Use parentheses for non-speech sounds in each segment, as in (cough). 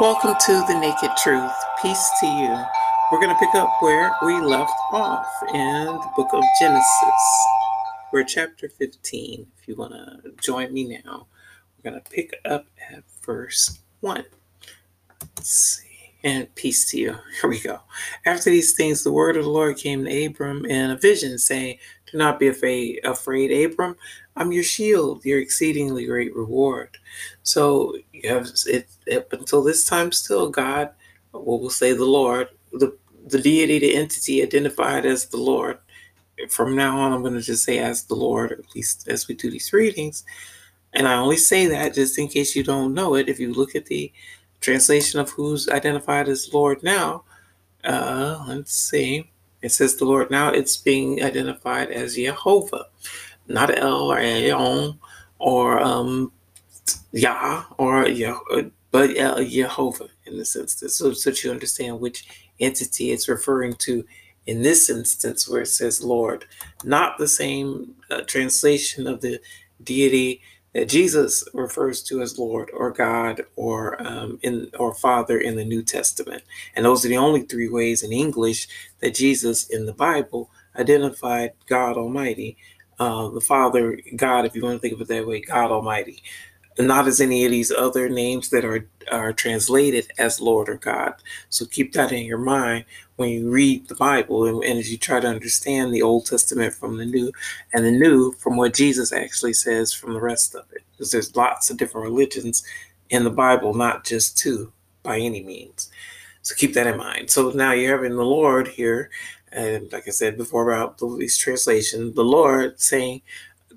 Welcome to the Naked Truth. Peace to you. We're going to pick up where we left off in the book of Genesis. We're chapter 15. If you want to join me now, we're going to pick up at verse 1. Let's see. And peace to you. (laughs) Here we go. After these things, the word of the Lord came to Abram in a vision, saying, Do not be afraid, afraid, Abram. I'm your shield, your exceedingly great reward. So you have it up until this time still, God, we'll say the Lord, the the deity, the entity identified as the Lord. From now on, I'm going to just say as the Lord, at least as we do these readings. And I only say that just in case you don't know it. If you look at the translation of who's identified as Lord now, uh, let's see. It says the Lord now. It's being identified as Jehovah, not El or Elyon or um, Yah or Yah, but uh, Jehovah in this instance, so, so that you understand which entity it's referring to in this instance, where it says Lord, not the same uh, translation of the deity that Jesus refers to as Lord or God or um, in or Father in the New Testament, and those are the only three ways in English that Jesus in the Bible identified God Almighty, uh, the Father, God, if you want to think of it that way, God Almighty not as any of these other names that are are translated as Lord or God. So keep that in your mind when you read the Bible and, and, as you try to understand the Old Testament from the New and the New from what Jesus actually says from the rest of it. Because there's lots of different religions in the Bible, not just two by any means. So keep that in mind. So now you're having the Lord here, and like I said before about these translations, the Lord saying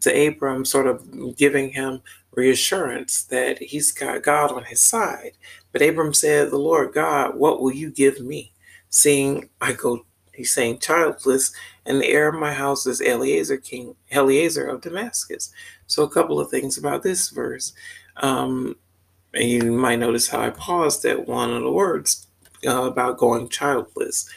to Abram, sort of giving him reassurance that he's got God on his side. But Abram said, The Lord God, what will you give me? Seeing I go, he's saying, childless, and the heir of my house is Eliezer, king Eliezer of Damascus. So a couple of things about this verse. Um, and you might notice how I paused at one of the words uh, about going childless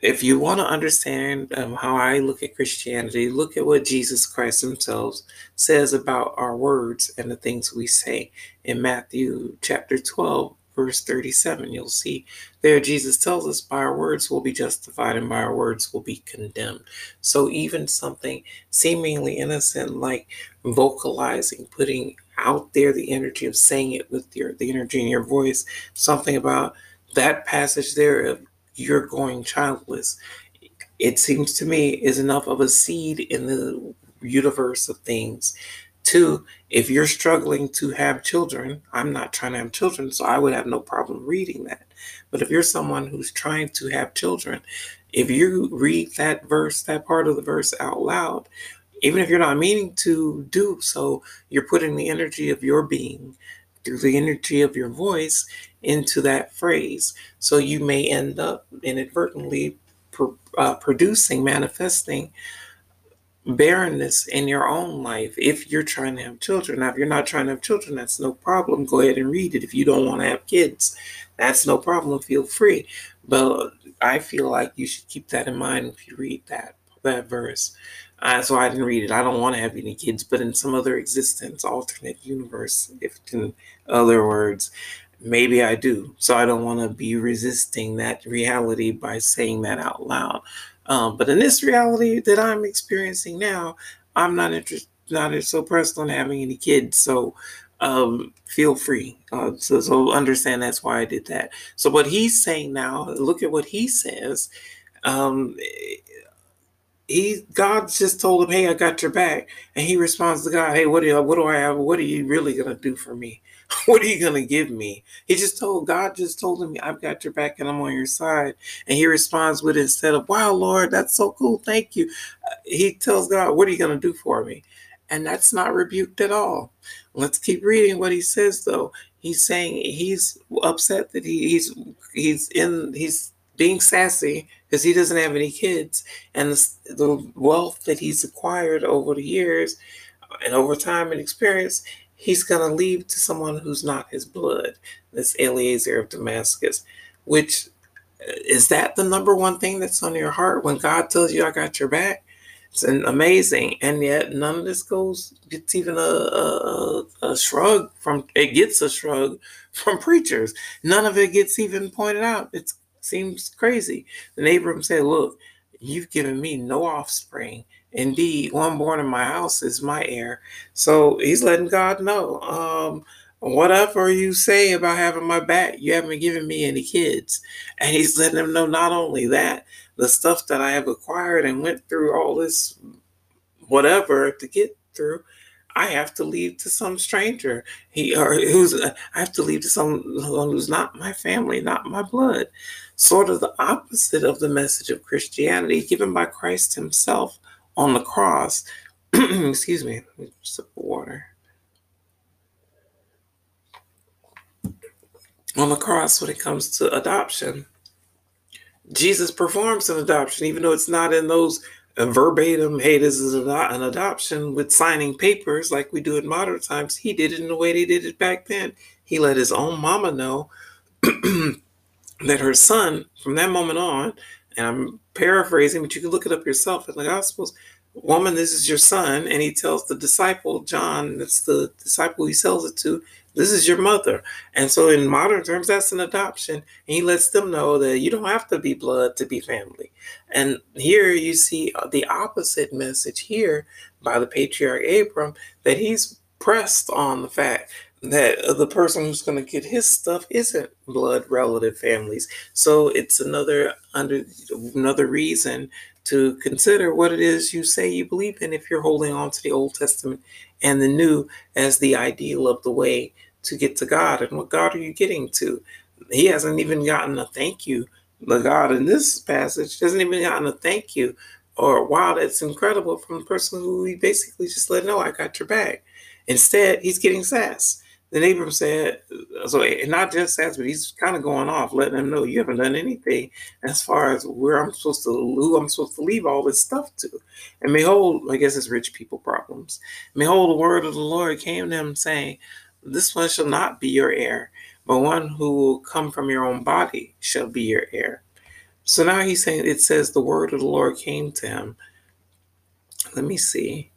if you want to understand um, how I look at Christianity, look at what Jesus Christ himself says about our words and the things we say. In Matthew chapter 12, verse 37, you'll see there Jesus tells us by our words we'll be justified and by our words we'll be condemned. So even something seemingly innocent like vocalizing, putting out there the energy of saying it with your the energy in your voice, something about that passage there of you're going childless, it seems to me is enough of a seed in the universe of things. Two, if you're struggling to have children, I'm not trying to have children, so I would have no problem reading that. But if you're someone who's trying to have children, if you read that verse, that part of the verse out loud, even if you're not meaning to do so, you're putting the energy of your being through the energy of your voice into that phrase. So you may end up inadvertently uh, producing, manifesting barrenness in your own life if you're trying to have children. Now, if you're not trying to have children, that's no problem. Go ahead and read it. If you don't want to have kids, that's no problem. Feel free. But I feel like you should keep that in mind if you read that that verse. Uh, so I didn't read it. I don't want to have any kids, but in some other existence, alternate universe, if in other words, maybe I do. So I don't want to be resisting that reality by saying that out loud. Um, but in this reality that I'm experiencing now, I'm not interested, not so pressed on having any kids. So um, feel free. Uh, so, so understand that's why I did that. So what he's saying now, look at what he says. Um, he God just told him, "Hey, I got your back," and he responds to God, "Hey, what do you, what do I have? What are you really gonna do for me? (laughs) what are you gonna give me?" He just told God just told him, "I've got your back and I'm on your side," and he responds with instead of, "Wow, Lord, that's so cool, thank you," uh, he tells God, "What are you gonna do for me?" And that's not rebuked at all. Let's keep reading what he says, though. He's saying he's upset that he, he's he's in he's being sassy because he doesn't have any kids and the, the, wealth that he's acquired over the years and over time and experience he's going to leave to someone who's not his blood this eliezer of damascus which uh, is that the number one thing that's on your heart when god tells you i got your back It's amazing, and yet none of this goes gets even a, a, a shrug from it gets a shrug from preachers. None of it gets even pointed out. It seems crazy. And Abram said, "Look, you've given me no offspring." Indeed, one born in my house is my heir. So he's letting God know. Um, whatever you say about having my back, you haven't given me any kids. And he's letting them know not only that, the stuff that I have acquired and went through all this whatever to get through, I have to leave to some stranger. He or who's I have to leave to someone who's not my family, not my blood. Sort of the opposite of the message of Christianity given by Christ Himself on the cross. (clears throat) Excuse me, sip of water. On the cross, when it comes to adoption, Jesus performs an adoption, even though it's not in those uh, verbatim, hey, this is an adoption with signing papers like we do in modern times. He did it in the way they did it back then. He let his own mama know (clears throat) that her son, from that moment on, and I'm paraphrasing, but you can look it up yourself in the Gospels, woman, this is your son. And he tells the disciple, John, that's the disciple he sells it to, this is your mother. And so, in modern terms, that's an adoption. And he lets them know that you don't have to be blood to be family. And here you see uh, the opposite message here by the patriarch Abram that he's pressed on the fact that the person who's going to get his stuff isn't blood relative families so it's another under another reason to consider what it is you say you believe in if you're holding on to the Old Testament and the New as the ideal of the way to get to God. And what God are you getting to? He hasn't even gotten a thank you. The God in this passage hasn't even gotten a thank you or wow, that's incredible from the person who he basically just let know I got your back. Instead, he's getting sass. The neighbor said, so not just that, but he's kind of going off, letting them know you haven't done anything as far as where I'm supposed to, who I'm supposed to leave all this stuff to. And behold, I guess it's rich people problems. behold, the word of the Lord came to him saying, This one shall not be your heir, but one who will come from your own body shall be your heir. So now he's saying, it says the word of the Lord came to him. Let me see.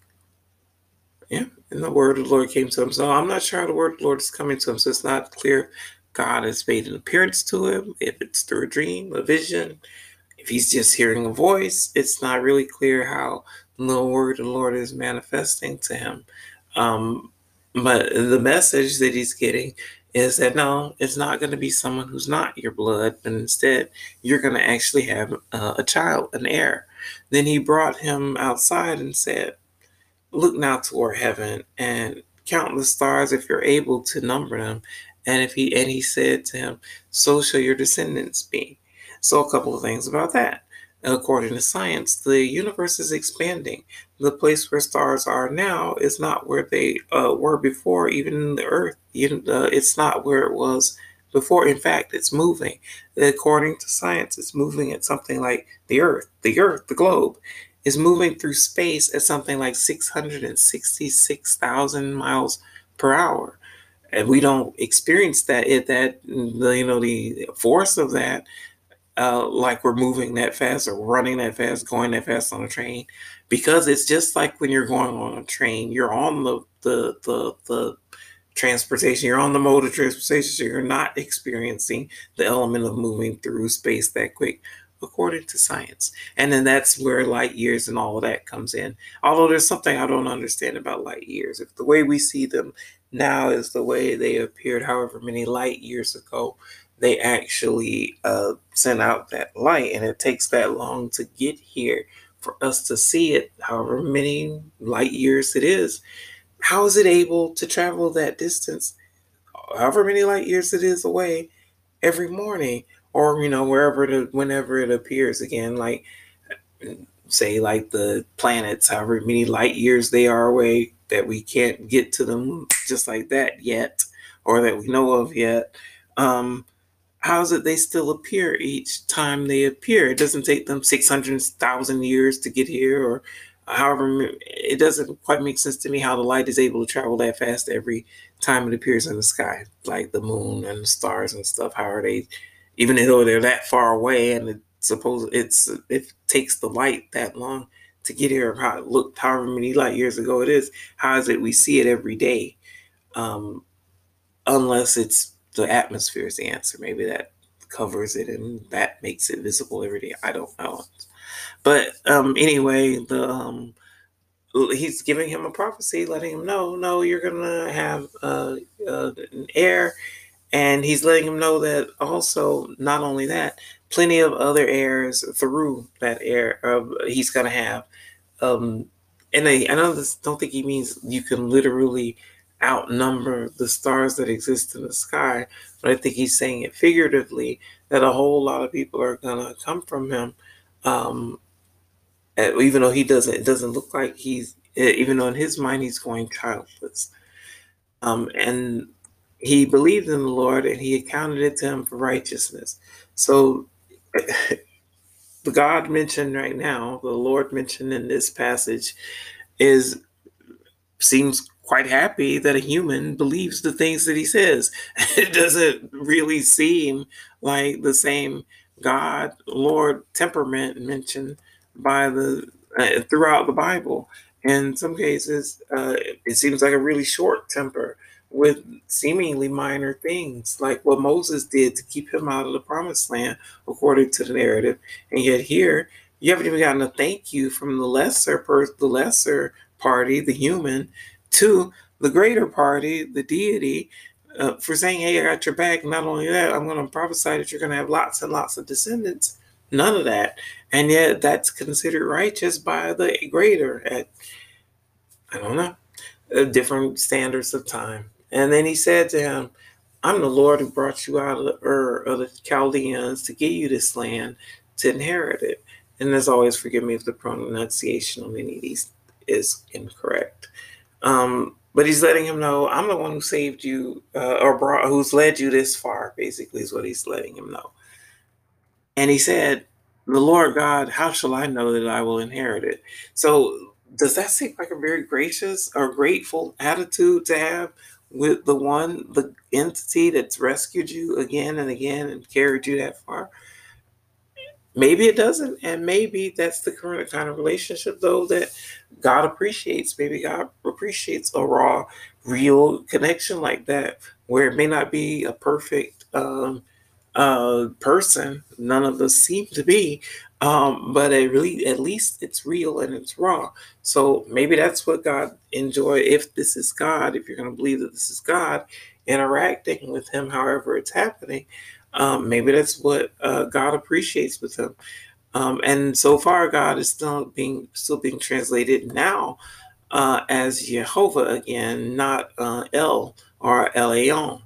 Yeah, and the word of the Lord came to him. So I'm not sure how the word of the Lord is coming to him. So it's not clear God has made an appearance to him, if it's through a dream, a vision, if he's just hearing a voice, it's not really clear how the word of the Lord is manifesting to him. Um, but the message that he's getting is that no, it's not going to be someone who's not your blood, but instead you're going to actually have uh, a child, an heir. Then he brought him outside and said, Look now toward heaven and count the stars if you're able to number them. And if he and he said to him, So shall your descendants be. So a couple of things about that. According to science, the universe is expanding. The place where stars are now is not where they uh, were before, even the Earth. uh, it's not where it was before. In fact, it's moving. According to science, it's moving at something like the Earth, the Earth, the globe is moving through space at something like 666,000 miles per hour. And we don't experience that at that the you know the force of that uh, like we're moving that fast or running that fast, going that fast on a train, because it's just like when you're going on a train, you're on the the the, the transportation, you're on the mode of transportation, so you're not experiencing the element of moving through space that quick according to science. And then that's where light years and all of that comes in. Although there's something I don't understand about light years. If the way we see them now is the way they appeared however many light years ago, they actually uh, sent out that light and it takes that long to get here for us to see it, however many light years it is. How is it able to travel that distance, however many light years it is away, every morning? Or you know wherever it whenever it appears again like say like the planets however many light years they are away that we can't get to them just like that yet or that we know of yet um how is it they still appear each time they appear? It doesn't take them 600000 years to get here or however it doesn't quite make sense to me how the light is able to travel that fast every time it appears in the sky like the moon and the stars and stuff how are they even though they're that far away and it's supposed it's it takes the light that long to get here, how it looked however many light years ago it is. How is it we see it every day? Um, unless it's the atmosphere is the answer. Maybe that covers it and that makes it visible every day. I don't know. But um, anyway, the um, he's giving him a prophecy, letting him know, no, you're gonna have uh, uh, an heir, and he's letting him know that also, not only that, plenty of other heirs through that heir uh, he's gonna have. Um, and I, I don't, don't think he means you can literally outnumber the stars that exist in the sky, but I think he's saying it figuratively that a whole lot of people are gonna come from him. Um, even though he doesn't, it doesn't look like he's, even though in his mind he's going childless. Um, and he believed in the Lord and he accounted it to him for righteousness. So (laughs) the God mentioned right now, the Lord mentioned in this passage, is seems quite happy that a human believes the things that he says. (laughs) It doesn't really seem like the same God, Lord temperament mentioned by the uh, throughout the Bible. In some cases, uh, it seems like a really short temper with seemingly minor things, like what Moses did to keep him out of the promised land, according to the narrative. And yet here, you haven't even gotten a thank you from the lesser per- the lesser party, the human, to the greater party, the deity, uh, for saying, "Hey, I got your back." Not only that, I'm going to prophesy that you're going to have lots and lots of descendants. None of that, and yet that's considered righteous by the greater at I don't know, uh, different standards of time. And then he said to him, I'm the Lord who brought you out of the Ur of the Chaldeans to give you this land to inherit it. And as always, forgive me if the pronunciation on any of these is incorrect. Um, but he's letting him know, I'm the one who saved you, uh, or brought, who's led you this far, basically, is what he's letting him know. And he said, The Lord God, how shall I know that I will inherit it? So, does that seem like a very gracious or grateful attitude to have with the one, the entity that's rescued you again and again and carried you that far? Maybe it doesn't, and maybe that's the current kind of relationship though that God appreciates. Maybe God appreciates a raw, real connection like that, where it may not be a perfect um, uh, person. None of us seem to be, um, but it really, at least it's real and it's raw. So maybe that's what God enjoy. If this is God, if you're going to believe that this is God interacting with Him, however it's happening, um, maybe that's what uh, God appreciates with Him. Um, and so far, God is still being still being translated now uh, as Jehovah again, not uh, El or Elyon,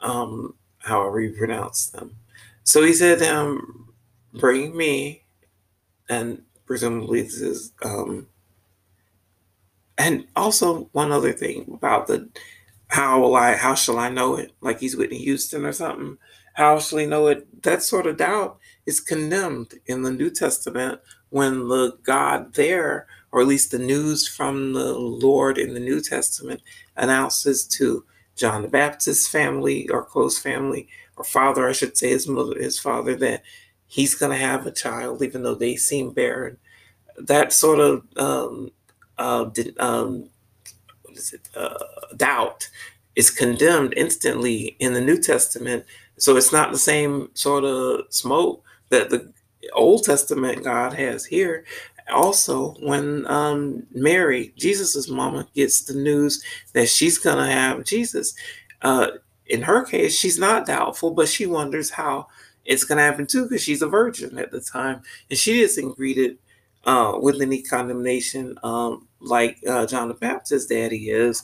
um, however you pronounce them. So He said him, bring me, and presumably this is, um, and also one other thing about the how will I, how shall I know it? Like he's Whitney Houston or something. How shall he know it? That sort of doubt is condemned in the New Testament when the God there, or at least the news from the Lord in the New Testament, announces to John the Baptist's family or close family, or father, I should say, his mother, his father, that he's going to have a child, even though they seem barren. That sort of um, uh, um, what is it, uh, doubt is condemned instantly in the New Testament. So it's not the same sort of smoke that the Old Testament God has here. Also, when um, Mary, Jesus's mama, gets the news that she's to have Jesus, uh, in her case, she's not doubtful, but she wonders how it's to happen too because she's a virgin at the time and she isn't greeted uh, with any condemnation um, like uh, John the Baptist's daddy is.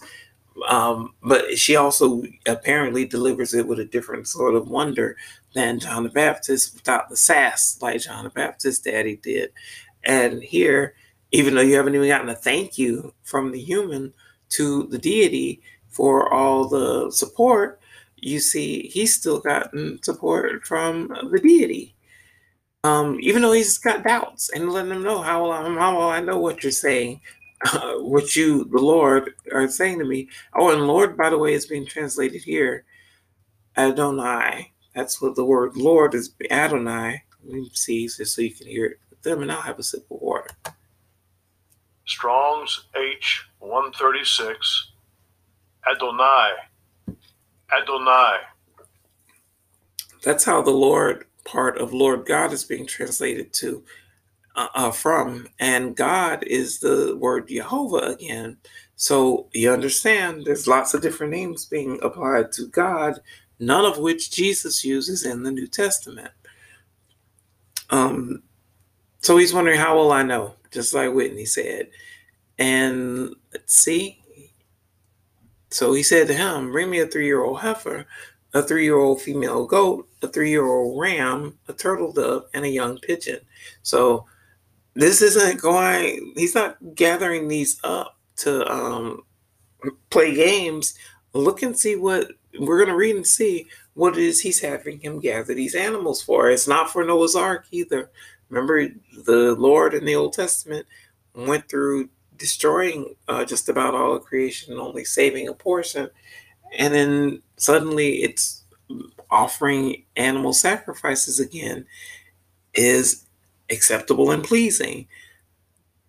Um, but she also apparently delivers it with a different sort of wonder than John the Baptist without the sass like John the Baptist's daddy did. And here, even though you haven't even gotten a thank you from the human to the deity for all the support, you see he's still gotten support from the deity. Um, even though he's got doubts and letting them know how will I, how will I know what you're saying, uh, what you, the Lord, are saying to me. Oh, and Lord, by the way, is being translated here, Adonai. That's what the word Lord is, Adonai. Let me see, just so you can hear it with them, and I'll have a sip of water. Strong's H 136, Adonai, Adonai. That's how the Lord part of Lord God is being translated to uh, uh, from, and God is the word Jehovah again. So you understand, there's lots of different names being applied to God, none of which Jesus uses in the New Testament. Um, so he's wondering, how will I know? Just like Whitney said. And let's see. So he said to him, Bring me a three year old heifer, a three year old female goat, a three year old ram, a turtle dove, and a young pigeon. So this isn't going, he's not gathering these up to um, play games. Look and see what we're going to read and see what it is he's having him gather these animals for. It's not for Noah's Ark either. Remember, the Lord in the Old Testament went through destroying uh, just about all of creation, and only saving a portion. And then suddenly it's offering animal sacrifices again is acceptable and pleasing.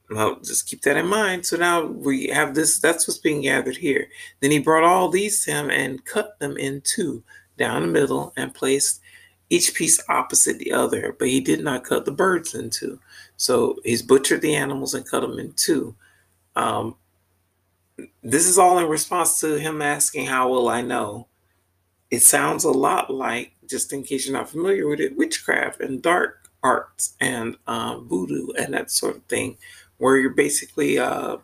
Now, just keep that in mind. So now we have this, that's what's being gathered here. Then he brought all these to him and cut them in two down the middle and placed each piece opposite the other, but he did not cut the birds in two. So he's butchered the animals and cut them in two. Um, this is all in response to him asking, How will I know? It sounds a lot like, just in case you're not familiar with it, witchcraft and dark arts and um, voodoo and that sort of thing, where you're basically uh,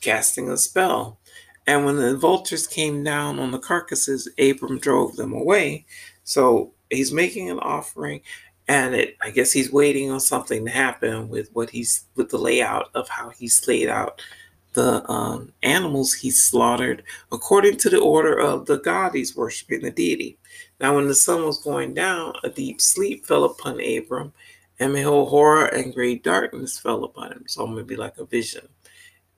casting a spell. And when the vultures came down on the carcasses, Abram drove them away. So he's making an offering, and it I guess he's waiting on something to happen with what he's with the layout of how he's laid out the um, animals he slaughtered according to the order of the god he's worshiping, the deity. Now, when the sun was going down, a deep sleep fell upon Abram, and behold, horror and great darkness fell upon him. So, maybe like a vision.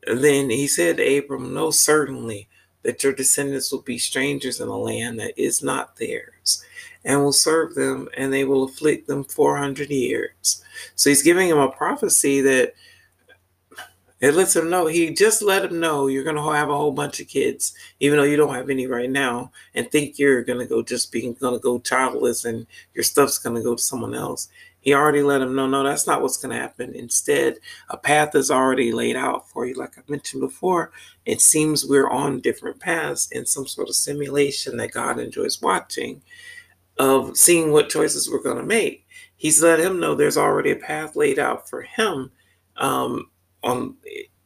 And then he said to Abram, Know certainly that your descendants will be strangers in a land that is not theirs, and will serve them, and they will afflict them 400 years. So he's giving him a prophecy that it lets him know. He just let him know you're going to have a whole bunch of kids, even though you don't have any right now, and think you're going to go just being going to go childless and your stuff's going to go to someone else. He already let him know, no, that's not what's going to happen. Instead, a path is already laid out for you. Like I mentioned before, it seems we're on different paths in some sort of simulation that God enjoys watching of seeing what choices we're going to make. He's let him know there's already a path laid out for him. Um, on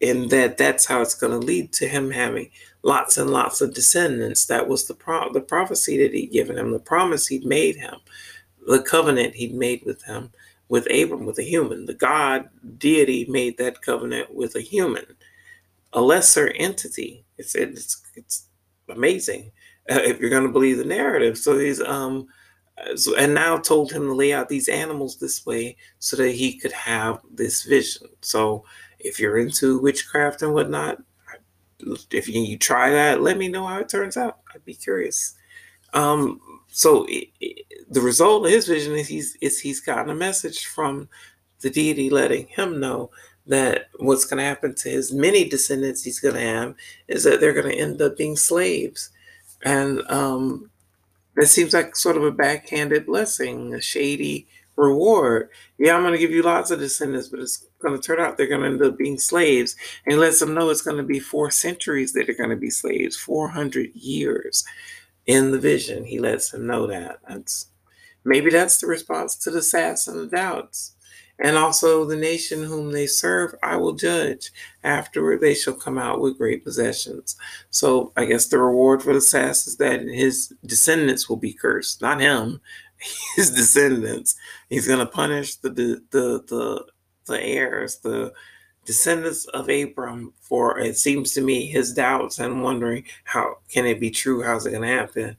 and that that's how it's going to lead to him having lots and lots of descendants. That was the pro- the prophecy that he'd given him, the promise he'd made him, the covenant he'd made with him, with Abram, with a human. The God deity made that covenant with a human, a lesser entity. It's it's it's amazing uh, if you're going to believe the narrative. So he's um. So, and now told him to lay out these animals this way so that he could have this vision. So if you're into witchcraft and whatnot, if you, try that, let me know how it turns out. I'd be curious. Um, so it, it, the result of his vision is he's is he's gotten a message from the deity letting him know that what's going to happen to his many descendants he's going to have is that they're going to end up being slaves, and um, that seems like sort of a backhanded blessing, a shady reward. Yeah, I'm going to give you lots of descendants, but it's going to turn out they're going to end up being slaves. And lets them know it's going to be four centuries that are going to be slaves, 400 years in the vision. He lets them know that. That's maybe that's the response to the sass and the doubts. And also the nation whom they serve, I will judge. Afterward, they shall come out with great possessions. So I guess the reward for the sass is that his descendants will be cursed, not him (laughs) his descendants. He's going to punish the, the the the the heirs, the descendants of Abram, for it seems to me his doubts and wondering how can it be true? How's it going to happen?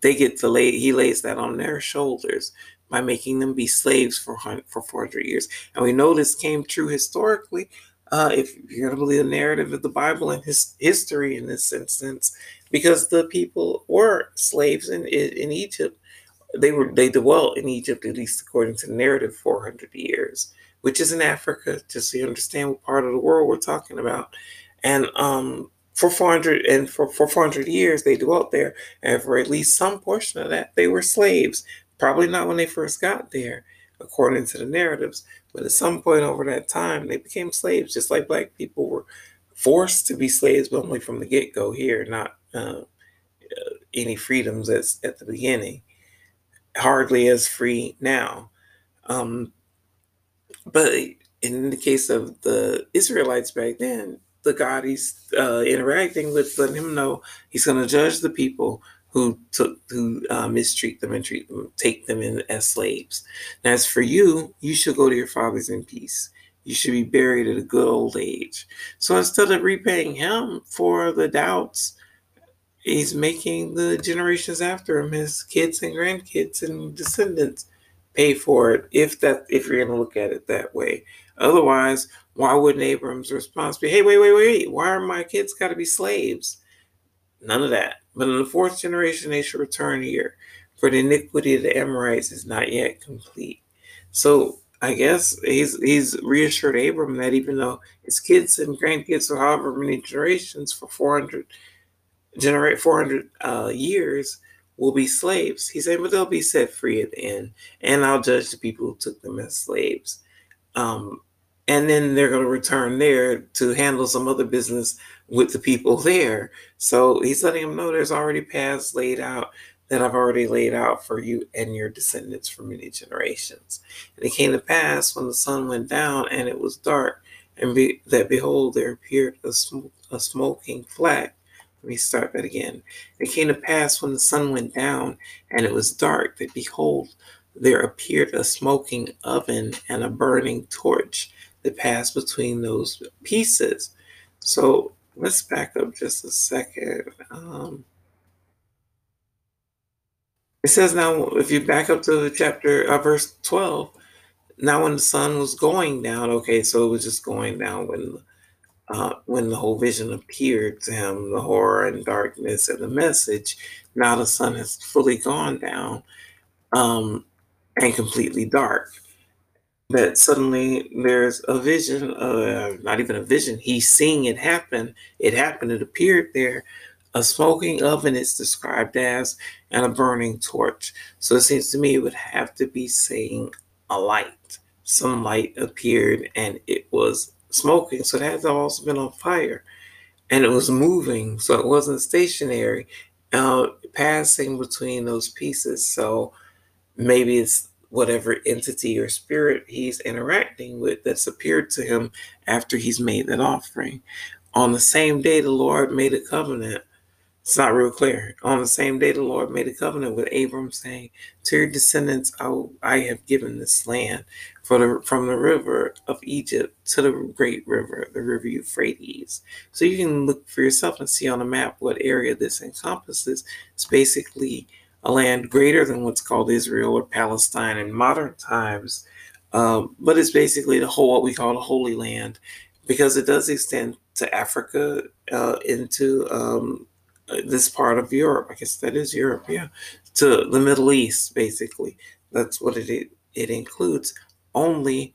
They get to lay. He lays that on their shoulders by making them be slaves for for 400 years, and we know this came true historically. Uh, if you're going to believe the narrative of the Bible and his history in this instance, because the people were slaves in in Egypt they were they dwelt in Egypt at least according to the narrative 400 years. which is in Africa, just so you understand what part of the world we're talking about. And um, for 400 and for, for 400 years they dwelt there, and for at least some portion of that, they were slaves. Probably not when they first got there, according to the narratives, but at some point over that time, they became slaves, just like black people were forced to be slaves, but only from the get go here, not uh, uh, any freedoms as, at the beginning. Hardly as free now. Um, but in the case of the Israelites back then, the God he's uh, interacting with, letting him know he's going to judge the people who took who uh, mistreat them and treat them, take them in as slaves. And as for you, you should go to your fathers in peace. You should be buried at a good old age. So instead of repaying him for the doubts, he's making the generations after him, his kids and grandkids and descendants, pay for it. If that, if you're going to look at it that way. Otherwise, why wouldn't Abram's response be, "Hey, wait, wait, wait! Why are my kids got to be slaves?" None of that. But in the fourth generation, they shall return here, for the iniquity of the Amorites is not yet complete. So I guess he's he's reassured Abram that even though his kids and grandkids for however many generations for 400 generate 400 uh, years will be slaves. He's saying, but they'll be set free at the end, and I'll judge the people who took them as slaves. Um, and then they're going to return there to handle some other business with the people there. So he's letting them know there's already paths laid out that I've already laid out for you and your descendants for many generations. And it came to pass when the sun went down and it was dark, and be, that behold, there appeared a, sm- a smoking flat. Let me start that again. It came to pass when the sun went down and it was dark, that behold, there appeared a smoking oven and a burning torch that passed between those pieces. So let's back up just a second. Um, it says now, if you back up to the chapter uh, verse 12, now when the sun was going down, okay, so it was just going down when uh, when the whole vision appeared to him, the horror and darkness and the message. Now the sun has fully gone down um, and completely dark that suddenly there's a vision, uh, not even a vision, he's seeing it happen. It happened, it appeared there. A smoking oven is described as, and a burning torch. So it seems to me it would have to be saying a light. Some light appeared and it was smoking. So it to also been on fire. And it was moving, so it wasn't stationary, uh, passing between those pieces. So maybe it's whatever entity or spirit he's interacting with that's appeared to him after he's made that offering. On the same day, the Lord made a covenant. It's not real clear. On the same day, the Lord made a covenant with Abram, saying, "To your descendants, I, I have given this land, the, from the river of Egypt to the great river, the river Euphrates." So you can look for yourself and see on the map what area this encompasses. It's basically a land greater than what's called Israel or Palestine in modern times. Um, but it's basically the whole what we call the Holy Land, because it does extend to Africa, uh, into um, this part of Europe. I guess that is Europe, yeah, to the Middle East, basically. That's what it it includes. Only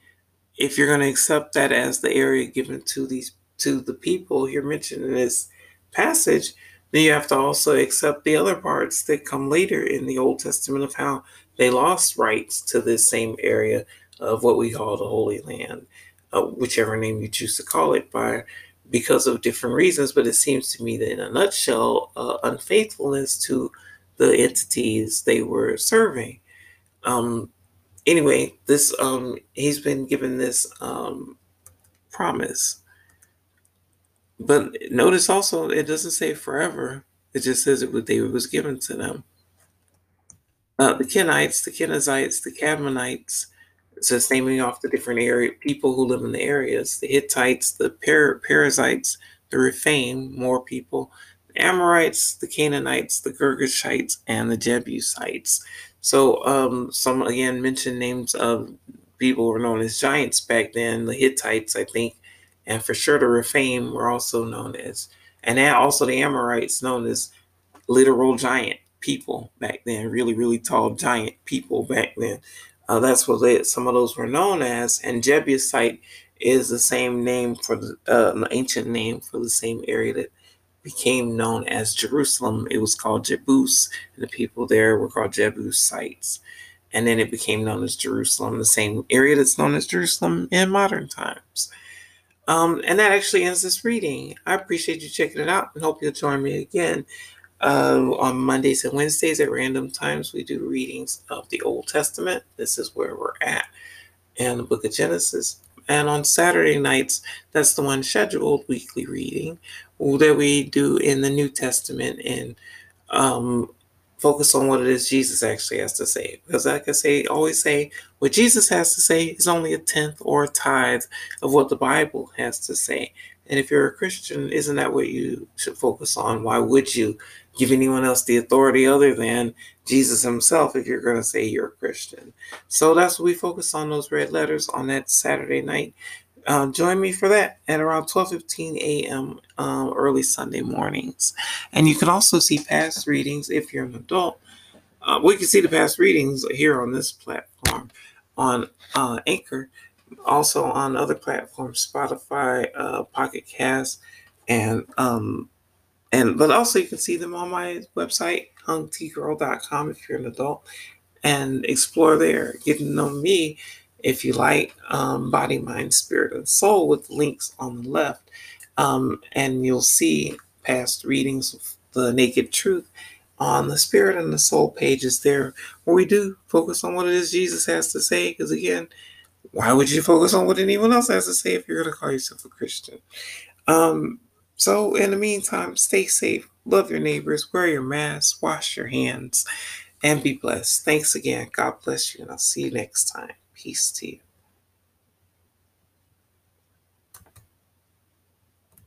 if you're going to accept that as the area given to these to the people here mentioned in this passage, then you have to also accept the other parts that come later in the Old Testament of how they lost rights to this same area of what we call the Holy Land, uh, whichever name you choose to call it by, because of different reasons. But it seems to me that in a nutshell, uh, unfaithfulness to the entities they were serving. Um, anyway, this um, he's been given this um, promise but notice also, it doesn't say forever. It just says it was David was given to them. Uh, the Kenites, the Kenizzites, the Cadmonites, says naming off the different area people who live in the areas. The Hittites, the per- Perizzites, the Rephaim, more people, the Amorites, the Canaanites, the Girgashites, and the Jebusites. So um, some again mentioned names of people who were known as giants back then. The Hittites, I think, and for sure the Rephaim were also known as, and also the Amorites known as literal giant people back then, really, really tall giant people back then. Uh, that's what they, some of those were known as. And Jebusite is the same name for the uh, ancient name for the same area that became known as Jerusalem. It was called Jebus, and the people there were called Jebusites. And then it became known as Jerusalem, the same area that's known as Jerusalem in modern times. Um, and that actually ends this reading. I appreciate you checking it out and hope you'll join me again. Uh, on Mondays and Wednesdays at random times, we do readings of the Old Testament. This is where we're at in the book of Genesis. And on Saturday nights, that's the one scheduled weekly reading that we do in the New Testament and um, focus on what it is Jesus actually has to say. Because, like I say, always say, what Jesus has to say is only a tenth or a tithe of what the Bible has to say. And if you're a Christian, isn't that what you should focus on? Why would you give anyone else the authority other than Jesus himself if you're going to say you're a Christian? So that's what we focus on those red letters on that Saturday night. Uh, join me for that at around 12:15 a.m. Um, early Sunday mornings, and you can also see past readings if you're an adult. Uh, we can see the past readings here on this platform on uh, Anchor also on other platforms, Spotify, uh, Pocket Cast, and um, and but also you can see them on my website, hungtgirl.com if you're an adult, and explore there. Get to know me if you like, um, body, mind, spirit, and soul with links on the left, um, and you'll see past readings of the naked truth on the spirit and the soul pages there, where we do focus on what it is Jesus has to say. Because again why would you focus on what anyone else has to say if you're going to call yourself a Christian? Um, so, in the meantime, stay safe, love your neighbors, wear your mask, wash your hands, and be blessed. Thanks again. God bless you, and I'll see you next time. Peace to you.